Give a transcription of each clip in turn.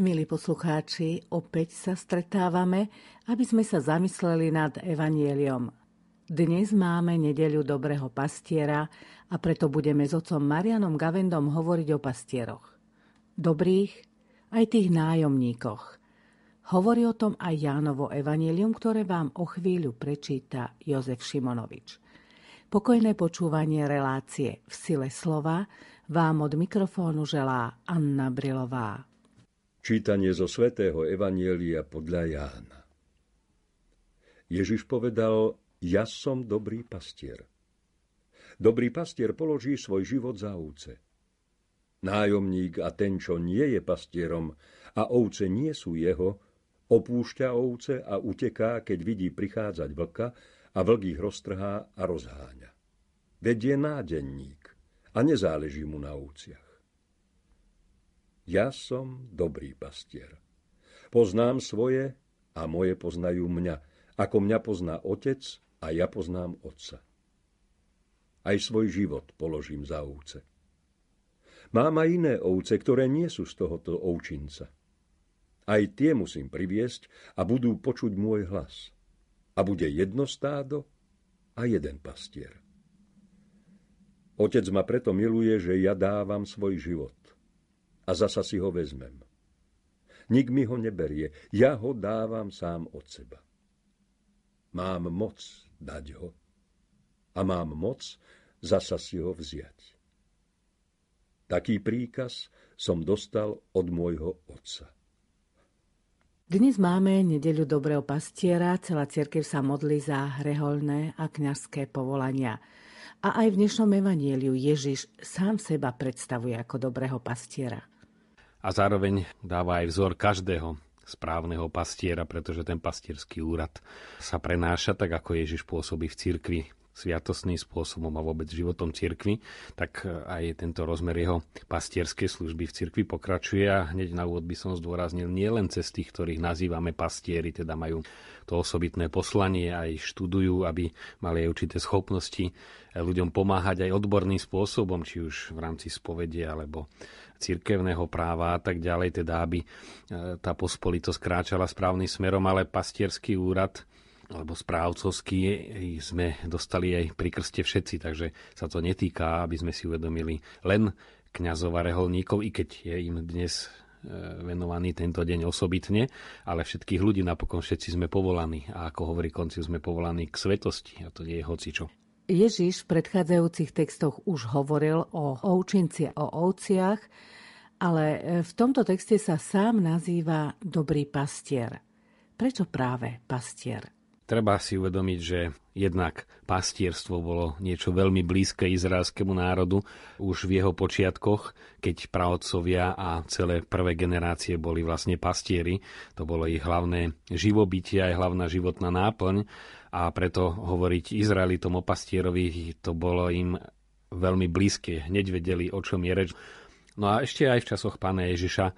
Milí poslucháči, opäť sa stretávame, aby sme sa zamysleli nad Evanieliom. Dnes máme nedeľu Dobrého pastiera a preto budeme s otcom Marianom Gavendom hovoriť o pastieroch. Dobrých, aj tých nájomníkoch. Hovorí o tom aj Jánovo Evanielium, ktoré vám o chvíľu prečíta Jozef Šimonovič. Pokojné počúvanie relácie v sile slova vám od mikrofónu želá Anna Brilová. Čítanie zo svätého Evanielia podľa Jána. Ježiš povedal, ja som dobrý pastier. Dobrý pastier položí svoj život za ovce. Nájomník a ten, čo nie je pastierom a ovce nie sú jeho, opúšťa ovce a uteká, keď vidí prichádzať vlka a vlk ich roztrhá a rozháňa. Vedie nádenník a nezáleží mu na ovciach. Ja som dobrý pastier. Poznám svoje a moje poznajú mňa, ako mňa pozná otec a ja poznám otca. Aj svoj život položím za ovce. Mám aj iné ovce, ktoré nie sú z tohoto ovčinca. Aj tie musím priviesť a budú počuť môj hlas. A bude jedno stádo a jeden pastier. Otec ma preto miluje, že ja dávam svoj život a zasa si ho vezmem. Nik mi ho neberie, ja ho dávam sám od seba. Mám moc dať ho a mám moc zasa si ho vziať. Taký príkaz som dostal od môjho otca. Dnes máme nedeľu Dobrého pastiera, celá cirkev sa modlí za hreholné a kňazské povolania. A aj v dnešnom evanieliu Ježiš sám seba predstavuje ako dobrého pastiera a zároveň dáva aj vzor každého správneho pastiera, pretože ten pastierský úrad sa prenáša tak, ako Ježiš pôsobí v cirkvi sviatostným spôsobom a vôbec životom cirkvi, tak aj tento rozmer jeho pastierskej služby v cirkvi pokračuje a hneď na úvod by som zdôraznil nie len cez tých, ktorých nazývame pastieri, teda majú to osobitné poslanie, aj študujú, aby mali aj určité schopnosti ľuďom pomáhať aj odborným spôsobom, či už v rámci spovede alebo cirkevného práva a tak ďalej, teda aby e, tá pospolitosť kráčala správnym smerom, ale pastierský úrad alebo správcovský sme dostali aj pri krste všetci, takže sa to netýka, aby sme si uvedomili len kňazov a reholníkov, i keď je im dnes e, venovaný tento deň osobitne, ale všetkých ľudí napokon všetci sme povolaní a ako hovorí konciu, sme povolaní k svetosti a to nie je hocičo. Ježiš v predchádzajúcich textoch už hovoril o ovčinci, o ovciach, ale e, v tomto texte sa sám nazýva dobrý pastier. Prečo práve pastier? Treba si uvedomiť, že jednak pastierstvo bolo niečo veľmi blízke izraelskému národu už v jeho počiatkoch, keď pravcovia a celé prvé generácie boli vlastne pastieri. To bolo ich hlavné živobytie aj hlavná životná náplň a preto hovoriť Izraelitom o pastierovi, to bolo im veľmi blízke. Hneď vedeli, o čom je reč. No a ešte aj v časoch pána Ježiša e,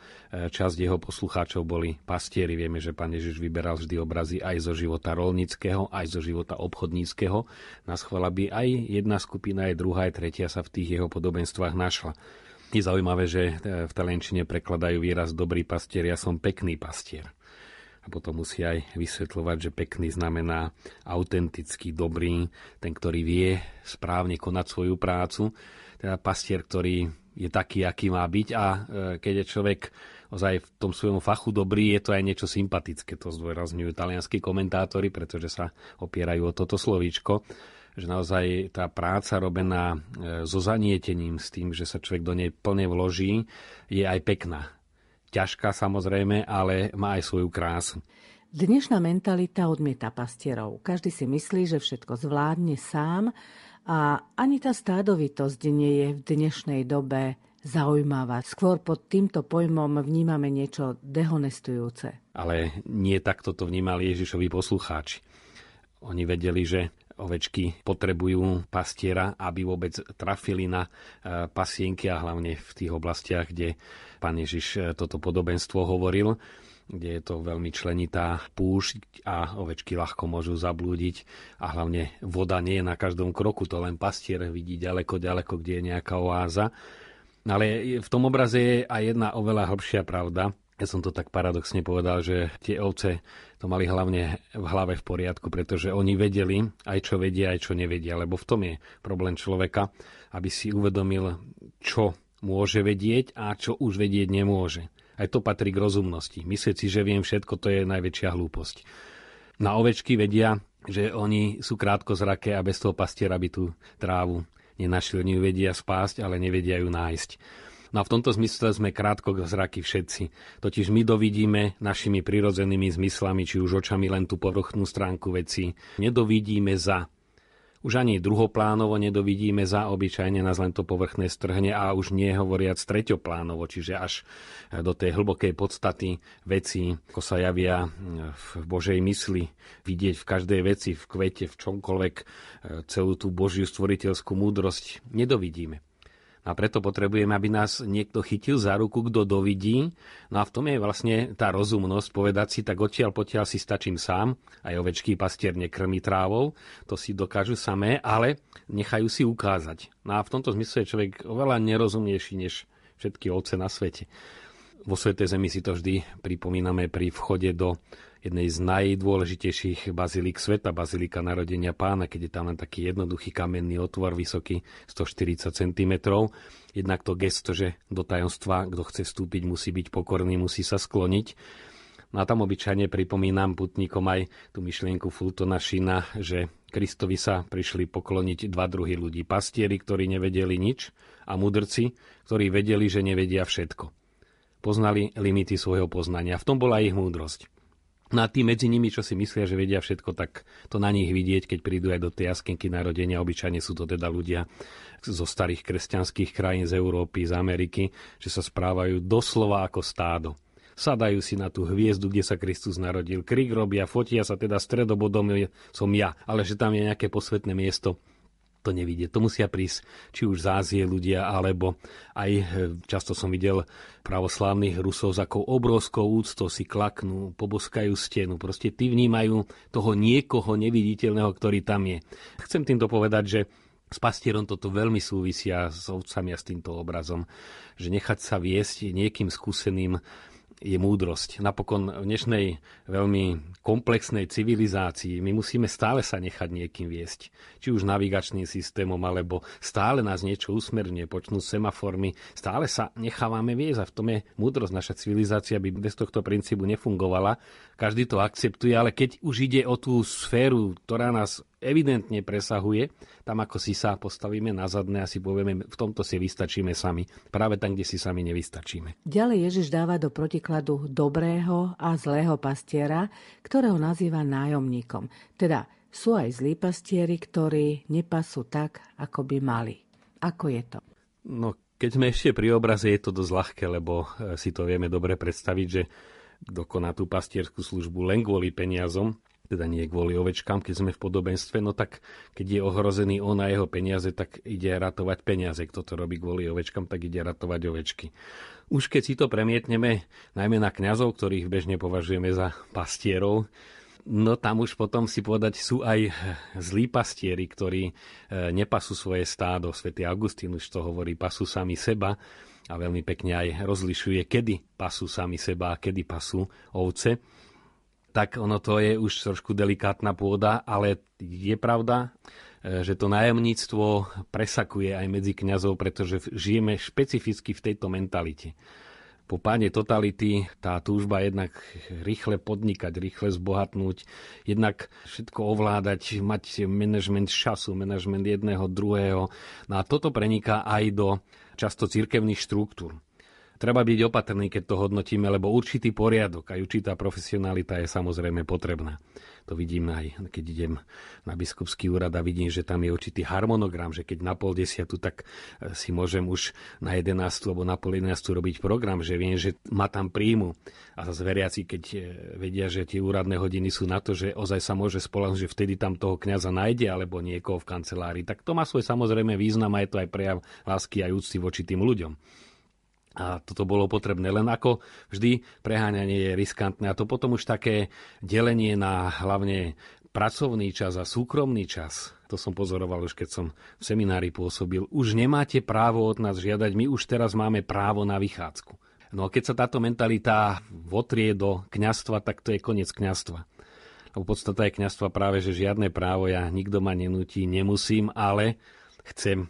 časť jeho poslucháčov boli pastieri. Vieme, že pán Ježiš vyberal vždy obrazy aj zo života rolnického, aj zo života obchodníckého. Na schvala by aj jedna skupina, aj druhá, aj tretia sa v tých jeho podobenstvách našla. Je zaujímavé, že e, v talenčine prekladajú výraz dobrý pastier, ja som pekný pastier a potom musí aj vysvetľovať, že pekný znamená autentický, dobrý, ten, ktorý vie správne konať svoju prácu, teda pastier, ktorý je taký, aký má byť a e, keď je človek ozaj v tom svojom fachu dobrý, je to aj niečo sympatické. To zdôrazňujú talianskí komentátori, pretože sa opierajú o toto slovíčko že naozaj tá práca robená e, so zanietením, s tým, že sa človek do nej plne vloží, je aj pekná ťažká samozrejme, ale má aj svoju krásu. Dnešná mentalita odmieta pastierov. Každý si myslí, že všetko zvládne sám a ani tá stádovitosť nie je v dnešnej dobe zaujímavá. Skôr pod týmto pojmom vnímame niečo dehonestujúce. Ale nie takto to vnímali Ježišovi poslucháči. Oni vedeli, že ovečky potrebujú pastiera, aby vôbec trafili na e, pasienky a hlavne v tých oblastiach, kde pán Ježiš e, toto podobenstvo hovoril kde je to veľmi členitá púšť a ovečky ľahko môžu zablúdiť a hlavne voda nie je na každom kroku, to len pastier vidí ďaleko, ďaleko, kde je nejaká oáza. Ale v tom obraze je aj jedna oveľa hĺbšia pravda, ja som to tak paradoxne povedal, že tie ovce to mali hlavne v hlave v poriadku, pretože oni vedeli aj čo vedia, aj čo nevedia, lebo v tom je problém človeka, aby si uvedomil, čo môže vedieť a čo už vedieť nemôže. Aj to patrí k rozumnosti. Myslieť si, že viem všetko, to je najväčšia hlúposť. Na ovečky vedia, že oni sú krátko zrake a bez toho pastiera by tú trávu nenašli. Oni ju vedia spásť, ale nevedia ju nájsť. No a v tomto zmysle sme krátko zraky všetci. Totiž my dovidíme našimi prirodzenými zmyslami, či už očami len tú povrchnú stránku veci. Nedovidíme za už ani druhoplánovo nedovidíme za, obyčajne nás len to povrchné strhne a už nie hovoriac treťoplánovo, čiže až do tej hlbokej podstaty veci, ako sa javia v Božej mysli, vidieť v každej veci, v kvete, v čomkoľvek celú tú Božiu stvoriteľskú múdrosť nedovidíme. A preto potrebujeme, aby nás niekto chytil za ruku, kto dovidí. No a v tom je vlastne tá rozumnosť povedať si, tak odtiaľ potiaľ si stačím sám. Aj ovečký pastier nekrmi trávou, to si dokážu samé, ale nechajú si ukázať. No a v tomto zmysle je človek oveľa nerozumnejší než všetky ovce na svete. Vo Svetej Zemi si to vždy pripomíname pri vchode do jednej z najdôležitejších bazilík sveta, bazilika narodenia pána, keď je tam len taký jednoduchý kamenný otvor, vysoký 140 cm. Jednak to gesto, že do tajomstva, kto chce vstúpiť, musí byť pokorný, musí sa skloniť. No a tam obyčajne pripomínam putníkom aj tú myšlienku Fultona Šina, že Kristovi sa prišli pokloniť dva druhy ľudí. Pastieri, ktorí nevedeli nič a mudrci, ktorí vedeli, že nevedia všetko. Poznali limity svojho poznania. V tom bola ich múdrosť. No a tí medzi nimi, čo si myslia, že vedia všetko, tak to na nich vidieť, keď prídu aj do tej jaskenky narodenia. Obyčajne sú to teda ľudia zo starých kresťanských krajín z Európy, z Ameriky, že sa správajú doslova ako stádo. Sadajú si na tú hviezdu, kde sa Kristus narodil. Krik robia, fotia sa teda stredobodom som ja, ale že tam je nejaké posvetné miesto, to nevidieť. To musia prísť či už z Ázie ľudia, alebo aj e, často som videl pravoslávnych Rusov s akou obrovskou úctou si klaknú, poboskajú stenu. Proste tí vnímajú toho niekoho neviditeľného, ktorý tam je. Chcem týmto povedať, že s pastierom toto veľmi súvisia s ovcami a s týmto obrazom, že nechať sa viesť niekým skúseným je múdrosť. Napokon v dnešnej veľmi komplexnej civilizácii my musíme stále sa nechať niekým viesť. Či už navigačným systémom, alebo stále nás niečo usmernie, počnú semaformy, stále sa nechávame viesť a v tom je múdrosť. Naša civilizácia by bez tohto princípu nefungovala. Každý to akceptuje, ale keď už ide o tú sféru, ktorá nás evidentne presahuje, tam ako si sa postavíme na zadné a si povieme, v tomto si vystačíme sami. Práve tam, kde si sami nevystačíme. Ďalej Ježiš dáva do protikladu dobrého a zlého pastiera, ktorého nazýva nájomníkom. Teda sú aj zlí pastieri, ktorí nepasú tak, ako by mali. Ako je to? No, keď sme ešte pri obraze, je to dosť ľahké, lebo e, si to vieme dobre predstaviť, že kto koná tú pastierskú službu len kvôli peniazom, teda nie kvôli ovečkám, keď sme v podobenstve, no tak keď je ohrozený on a jeho peniaze, tak ide ratovať peniaze. Kto to robí kvôli ovečkám, tak ide ratovať ovečky. Už keď si to premietneme najmä na kňazov, ktorých bežne považujeme za pastierov, No tam už potom si povedať, sú aj zlí pastieri, ktorí e, nepasú svoje stádo. Svetý Augustín už to hovorí, pasú sami seba a veľmi pekne aj rozlišuje, kedy pasú sami seba a kedy pasú ovce tak ono to je už trošku delikátna pôda, ale je pravda, e, že to nájomníctvo presakuje aj medzi kňazov, pretože žijeme špecificky v tejto mentalite. Po páne totality tá túžba jednak rýchle podnikať, rýchle zbohatnúť, jednak všetko ovládať, mať manažment času, manažment jedného, druhého. No a toto preniká aj do často cirkevných štruktúr treba byť opatrný, keď to hodnotíme, lebo určitý poriadok aj určitá profesionalita je samozrejme potrebná. To vidím aj, keď idem na biskupský úrad a vidím, že tam je určitý harmonogram, že keď na pol desiatu, tak e, si môžem už na 11 alebo na pol 11 robiť program, že viem, že ma tam príjmu. A zase veriaci, keď e, vedia, že tie úradné hodiny sú na to, že ozaj sa môže spolahnúť, že vtedy tam toho kňaza nájde alebo niekoho v kancelárii, tak to má svoj samozrejme význam a je to aj prejav lásky a úcty voči tým ľuďom. A toto bolo potrebné. Len ako vždy preháňanie je riskantné. A to potom už také delenie na hlavne pracovný čas a súkromný čas, to som pozoroval už keď som v seminári pôsobil, už nemáte právo od nás žiadať, my už teraz máme právo na vychádzku. No keď sa táto mentalita votrie do kňastva, tak to je koniec kňastva. Lebo podstata je kňastva práve, že žiadne právo ja nikto ma nenúti, nemusím, ale chcem.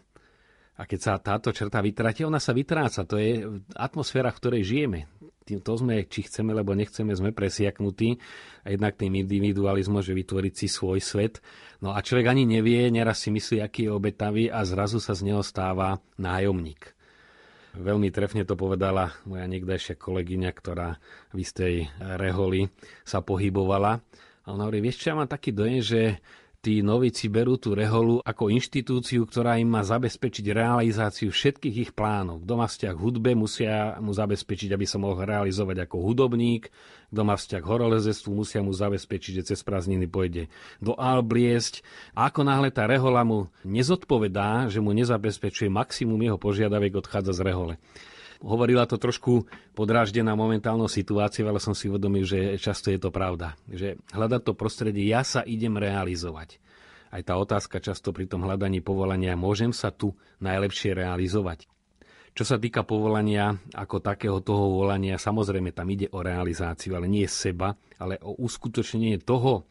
A keď sa táto črta vytráti, ona sa vytráca. To je atmosféra, v ktorej žijeme. To sme, či chceme, lebo nechceme, sme presiaknutí. A jednak tým individualizmom, že vytvoriť si svoj svet. No a človek ani nevie, neraz si myslí, aký je obetavý a zrazu sa z neho stáva nájomník. Veľmi trefne to povedala moja niekdajšia kolegyňa, ktorá v istej reholi sa pohybovala. A ona hovorí, vieš čo, ja mám taký dojem, že tí novici berú tú reholu ako inštitúciu, ktorá im má zabezpečiť realizáciu všetkých ich plánov. Kto má vzťah hudbe, musia mu zabezpečiť, aby sa mohol realizovať ako hudobník. Kto má vzťah horolezestvu, musia mu zabezpečiť, že cez prázdniny pôjde do Albliesť. A ako náhle tá rehola mu nezodpovedá, že mu nezabezpečuje maximum jeho požiadaviek, odchádza z rehole. Hovorila to trošku podráždená momentálnou situáciou, ale som si uvedomil, že často je to pravda. Že hľadať to prostredie, ja sa idem realizovať. Aj tá otázka často pri tom hľadaní povolania, môžem sa tu najlepšie realizovať. Čo sa týka povolania ako takého toho volania, samozrejme tam ide o realizáciu, ale nie seba, ale o uskutočnenie toho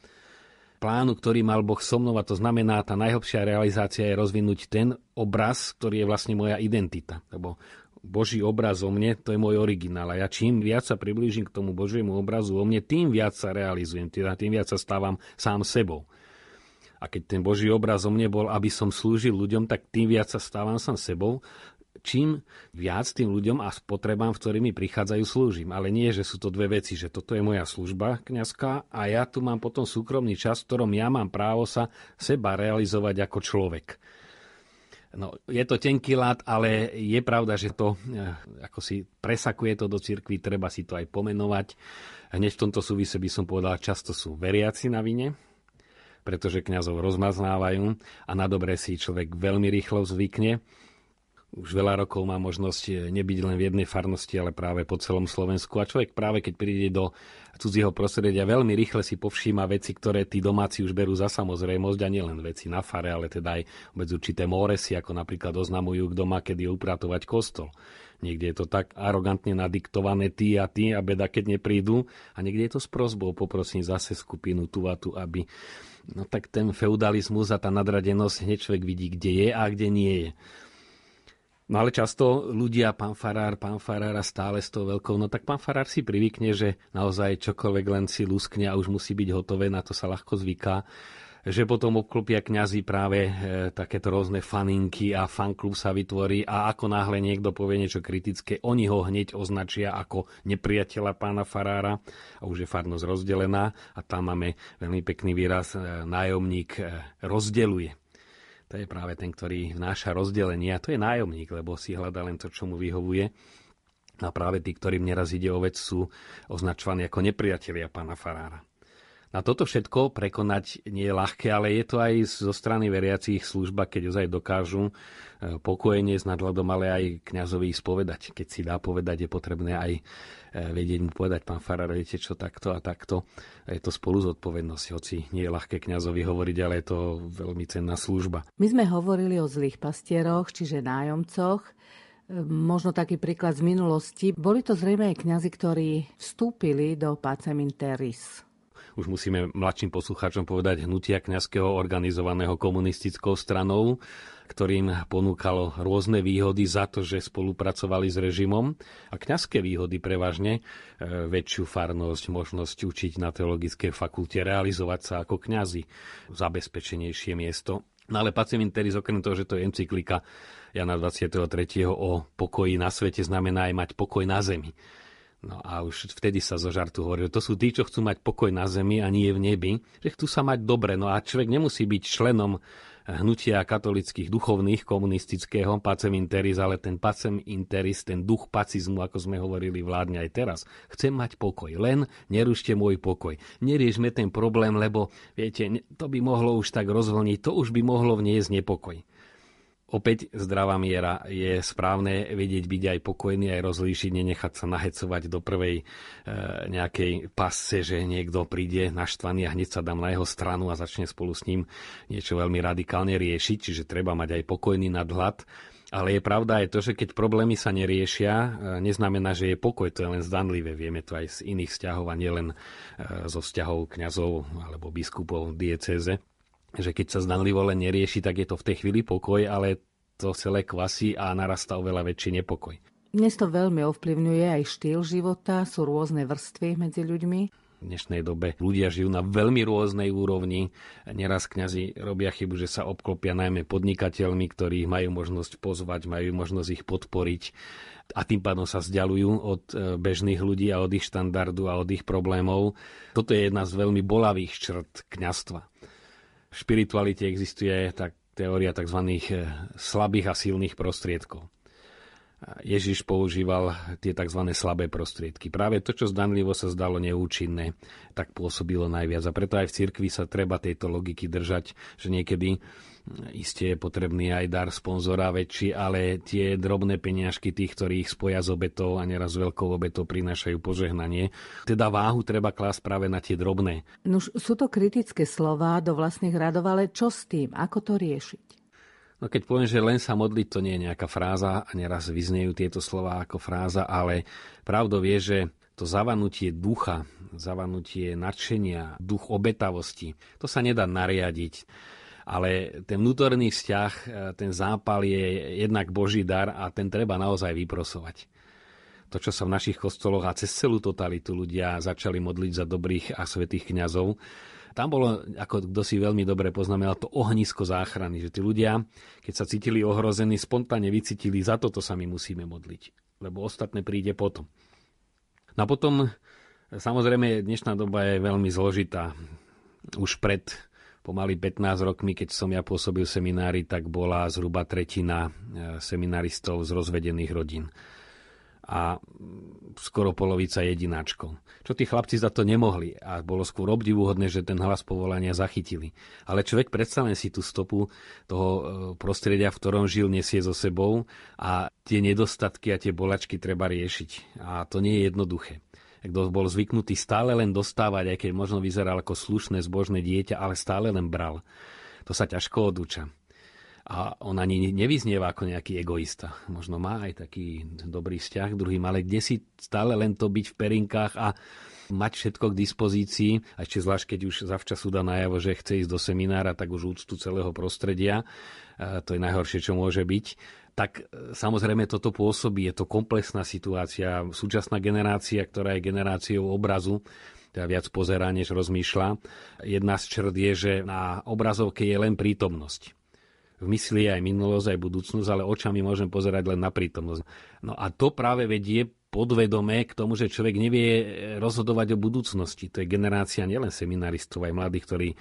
plánu, ktorý mal Boh so mnou a to znamená, tá najhlbšia realizácia je rozvinúť ten obraz, ktorý je vlastne moja identita. Lebo Boží obraz o mne, to je môj originál. A ja čím viac sa priblížim k tomu Božiemu obrazu o mne, tým viac sa realizujem, teda tým viac sa stávam sám sebou. A keď ten Boží obraz o mne bol, aby som slúžil ľuďom, tak tým viac sa stávam sám sebou. Čím viac tým ľuďom a potrebám, v ktorými prichádzajú, slúžim. Ale nie, že sú to dve veci, že toto je moja služba kňazka a ja tu mám potom súkromný čas, v ktorom ja mám právo sa seba realizovať ako človek. No, je to tenký lát, ale je pravda, že to eh, ako si presakuje to do cirkvi, treba si to aj pomenovať. Hneď v tomto súvise by som povedal, často sú veriaci na vine, pretože kňazov rozmaznávajú a na dobre si človek veľmi rýchlo zvykne už veľa rokov má možnosť eh, nebyť len v jednej farnosti, ale práve po celom Slovensku. A človek práve keď príde do cudzieho prostredia, veľmi rýchle si povšíma veci, ktoré tí domáci už berú za samozrejmosť a nielen veci na fare, ale teda aj vôbec určité móresy, ako napríklad oznamujú, kto má kedy upratovať kostol. Niekde je to tak arogantne nadiktované tí a tí a beda, keď neprídu. A niekde je to s prozbou, poprosím zase skupinu tu a tu, aby... No tak ten feudalizmus a tá nadradenosť hneď človek vidí, kde je a kde nie je. No ale často ľudia, pán Farár, pán Farár a stále s tou veľkou, no tak pán Farár si privykne, že naozaj čokoľvek len si luskne a už musí byť hotové, na to sa ľahko zvyká že potom obklopia kňazi práve e, takéto rôzne faninky a fanklub sa vytvorí a ako náhle niekto povie niečo kritické, oni ho hneď označia ako nepriateľa pána Farára a už je farnosť rozdelená a tam máme veľmi pekný výraz, e, nájomník e, rozdeluje. To je práve ten, ktorý vnáša rozdelenie a to je nájomník, lebo si hľadá len to, čo mu vyhovuje. A práve tí, ktorým neraz ide o vec, sú označovaní ako nepriatelia pána Farára. Na toto všetko prekonať nie je ľahké, ale je to aj zo strany veriacich služba, keď ozaj dokážu e, pokojne s nadhľadom, ale aj kňazovi spovedať. Keď si dá povedať, je potrebné aj e, vedieť mu povedať, pán Farár, viete čo, takto a takto. Je to spolu zodpovednosť, hoci nie je ľahké kňazovi hovoriť, ale je to veľmi cenná služba. My sme hovorili o zlých pastieroch, čiže nájomcoch. E, možno taký príklad z minulosti. Boli to zrejme aj kňazi, ktorí vstúpili do Pacem Interis už musíme mladším poslucháčom povedať, hnutia kňazského organizovaného komunistickou stranou, ktorým ponúkalo rôzne výhody za to, že spolupracovali s režimom a kňazské výhody prevažne, e, väčšiu farnosť, možnosť učiť na teologickej fakulte, realizovať sa ako kňazi, zabezpečenejšie miesto. No ale Pacem Interis, okrem toho, že to je encyklika Jana 23. o pokoji na svete, znamená aj mať pokoj na zemi. No a už vtedy sa zo žartu hovoril, to sú tí, čo chcú mať pokoj na zemi a nie v nebi, že chcú sa mať dobre. No a človek nemusí byť členom hnutia katolických duchovných komunistického pacem interis, ale ten pacem interis, ten duch pacizmu, ako sme hovorili, vládne aj teraz. Chcem mať pokoj, len nerušte môj pokoj. Neriešme ten problém, lebo viete, to by mohlo už tak rozvlniť, to už by mohlo vniesť nepokoj. Opäť zdravá miera. Je správne vedieť byť aj pokojný, aj rozlíšiť, nenechať sa nahecovať do prvej e, nejakej pasce, že niekto príde naštvaný a hneď sa dám na jeho stranu a začne spolu s ním niečo veľmi radikálne riešiť, čiže treba mať aj pokojný nadhľad. Ale je pravda aj to, že keď problémy sa neriešia, e, neznamená, že je pokoj, to je len zdanlivé. Vieme to aj z iných vzťahov a nielen e, zo vzťahov kňazov alebo biskupov diecéze, že keď sa zdanlivo len nerieši, tak je to v tej chvíli pokoj, ale to celé kvasí a narastá oveľa väčší nepokoj. Dnes to veľmi ovplyvňuje aj štýl života, sú rôzne vrstvy medzi ľuďmi v dnešnej dobe ľudia žijú na veľmi rôznej úrovni. Neraz kňazi robia chybu, že sa obklopia najmä podnikateľmi, ktorí majú možnosť pozvať, majú možnosť ich podporiť a tým pádom sa vzdialujú od e, bežných ľudí a od ich štandardu a od ich problémov. Toto je jedna z veľmi bolavých črt kňastva. V špiritualite existuje tak teória tzv. E, slabých a silných prostriedkov. Ježiš používal tie tzv. slabé prostriedky. Práve to, čo zdanlivo sa zdalo neúčinné, tak pôsobilo najviac. A preto aj v cirkvi sa treba tejto logiky držať, že niekedy Isté je potrebný aj dar sponzora väčší, ale tie drobné peniažky tých, ktorí ich spoja s obetou a neraz veľkou obetou prinášajú požehnanie. Teda váhu treba klásť práve na tie drobné. Nuž, sú to kritické slová do vlastných radov, ale čo s tým? Ako to riešiť? No keď poviem, že len sa modliť, to nie je nejaká fráza a neraz vyznejú tieto slova ako fráza, ale pravdou je, že to zavanutie ducha, zavanutie nadšenia, duch obetavosti, to sa nedá nariadiť. Ale ten vnútorný vzťah, e, ten zápal je jednak Boží dar a ten treba naozaj vyprosovať. To, čo sa v našich kostoloch a cez celú totalitu ľudia začali modliť za dobrých a svetých kňazov, tam bolo, ako kto si veľmi dobre poznamenal, to ohnisko záchrany, že tí ľudia, keď sa cítili ohrození, spontánne vycítili, za toto sa my musíme modliť, lebo ostatné príde potom. No a potom, samozrejme, dnešná doba je veľmi zložitá. Už pred pomaly 15 rokmi, keď som ja pôsobil seminári, tak bola zhruba tretina e, seminaristov z rozvedených rodín a skoro polovica jedináčkov. Čo tí chlapci za to nemohli a bolo skôr obdivuhodné, že ten hlas povolania zachytili. Ale človek predsa len si tú stopu toho e, prostredia, v ktorom žil, nesie so sebou a tie nedostatky a tie bolačky treba riešiť. A to nie je jednoduché. Kto bol zvyknutý stále len dostávať, aj keď možno vyzeral ako slušné, zbožné dieťa, ale stále len bral, to sa ťažko odúča. A on ani nevyznieva ako nejaký egoista. Možno má aj taký dobrý vzťah druhým, ale kde si stále len to byť v perinkách a mať všetko k dispozícii, a ešte zvlášť, keď už zavčasu dá najavo, že chce ísť do seminára, tak už úctu celého prostredia, to je najhoršie, čo môže byť, tak e, samozrejme toto pôsobí, je to komplexná situácia. Súčasná generácia, ktorá je generáciou obrazu, teda viac pozerá, než rozmýšľa. Jedna z črt je, že na obrazovke je len prítomnosť v mysli aj minulosť, aj budúcnosť, ale očami môžem pozerať len na prítomnosť. No a to práve vedie podvedome k tomu, že človek nevie rozhodovať o budúcnosti. To je generácia nielen seminaristov, aj mladých, ktorí e,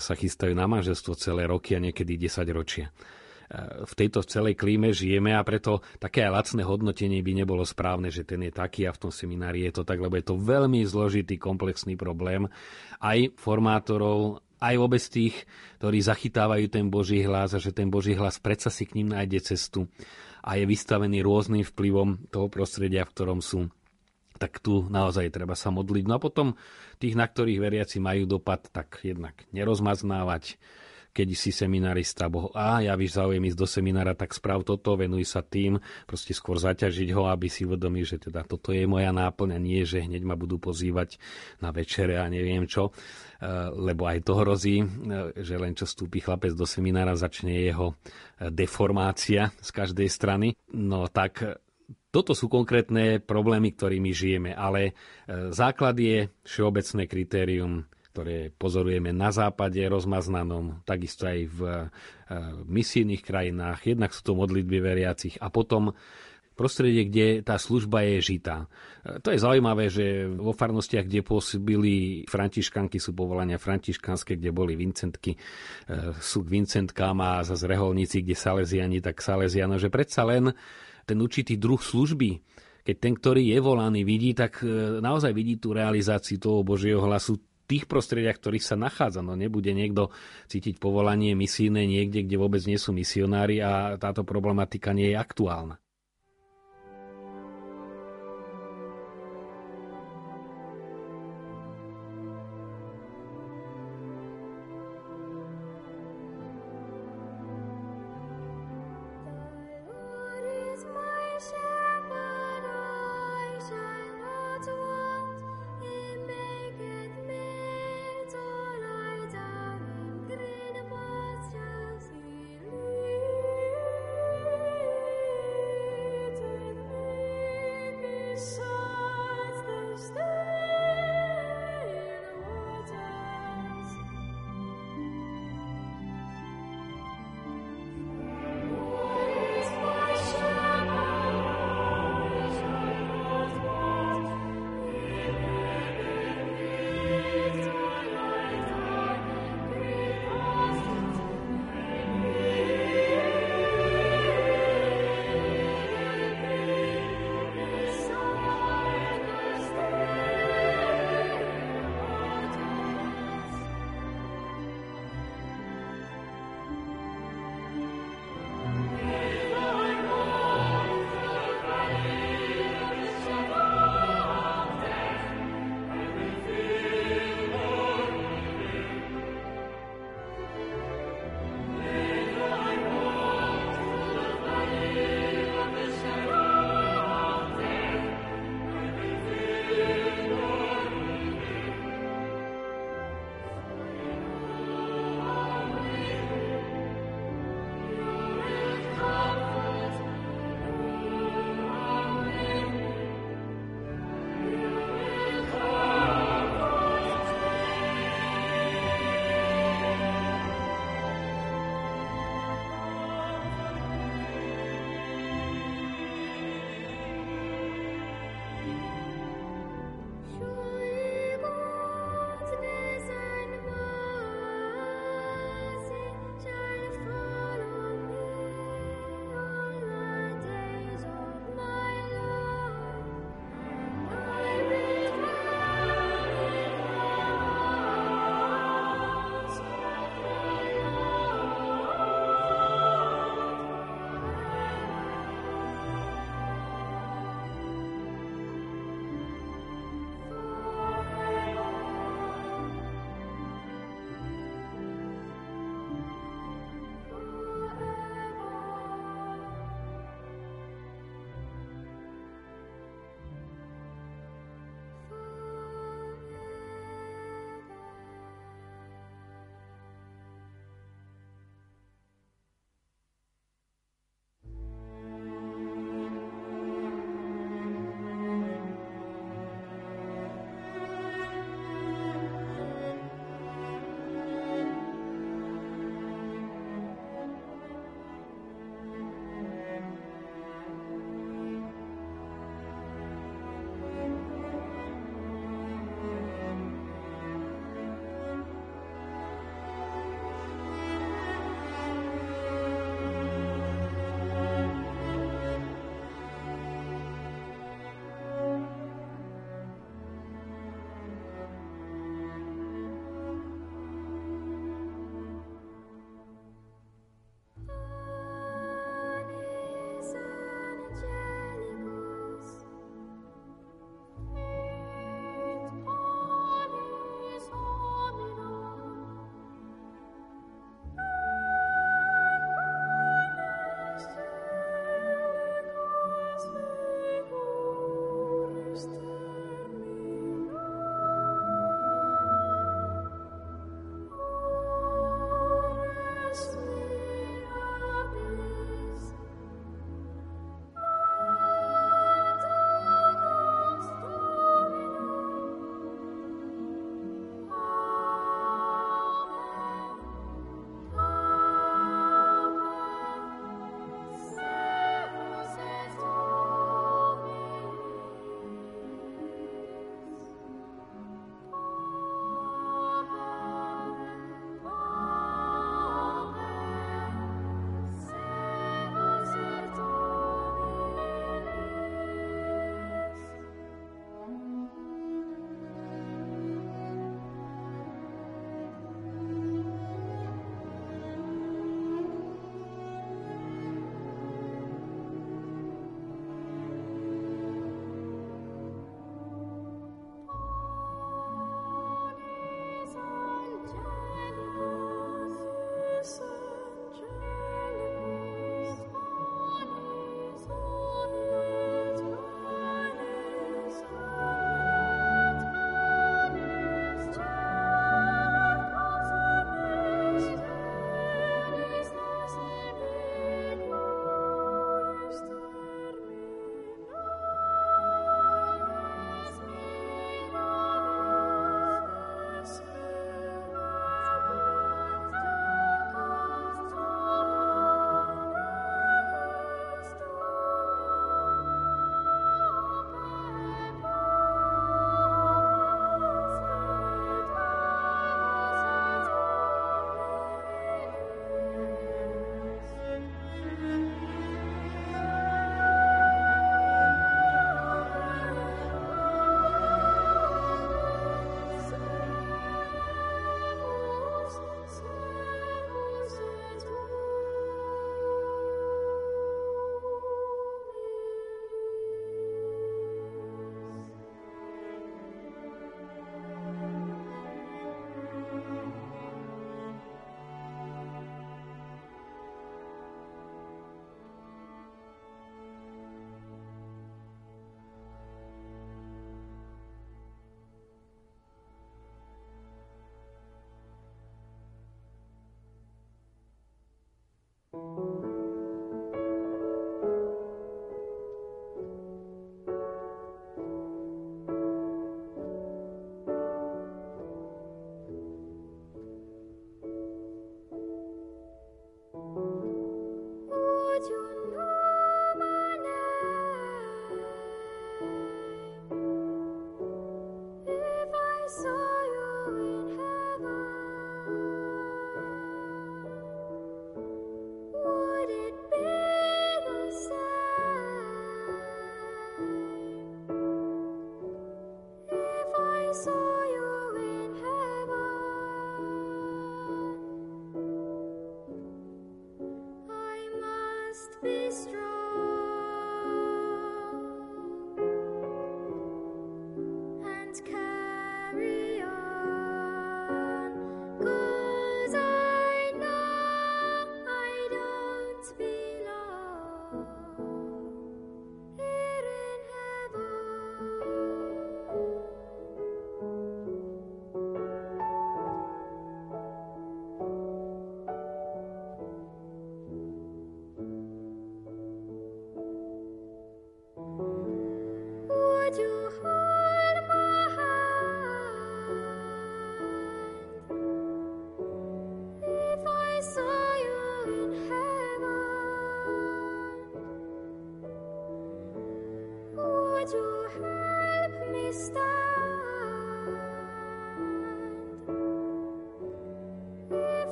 sa chystajú na manželstvo celé roky a niekedy 10 ročia. V tejto celej klíme žijeme a preto také aj lacné hodnotenie by nebolo správne, že ten je taký a v tom seminári je to tak, lebo je to veľmi zložitý, komplexný problém aj formátorov, aj vôbec tých, ktorí zachytávajú ten Boží hlas a že ten Boží hlas predsa si k ním nájde cestu a je vystavený rôznym vplyvom toho prostredia, v ktorom sú tak tu naozaj treba sa modliť. No a potom tých, na ktorých veriaci majú dopad, tak jednak nerozmaznávať, keď si seminarista, bo a ja víš záujem ísť do seminára, tak sprav toto, venuj sa tým, proste skôr zaťažiť ho, aby si uvedomil, že teda toto je moja náplň a nie, že hneď ma budú pozývať na večere a neviem čo, lebo aj to hrozí, že len čo vstúpi chlapec do seminára, začne jeho deformácia z každej strany. No tak toto sú konkrétne problémy, ktorými žijeme, ale základ je všeobecné kritérium ktoré pozorujeme na západe rozmaznanom, takisto aj v eh, misijných krajinách. Jednak sú to modlitby veriacich a potom prostredie, kde tá služba je žitá. Eh, to je zaujímavé, že vo farnostiach, kde pôsobili františkanky, sú povolania františkanské, kde boli vincentky, eh, sú k vincentkám a zase reholníci, kde saleziani, tak salesiano, že predsa len ten určitý druh služby, keď ten, ktorý je volaný, vidí, tak naozaj vidí tú realizáciu toho Božieho hlasu tých prostrediach, ktorých sa nachádza. No nebude niekto cítiť povolanie misijné niekde, kde vôbec nie sú misionári a táto problematika nie je aktuálna.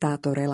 Táto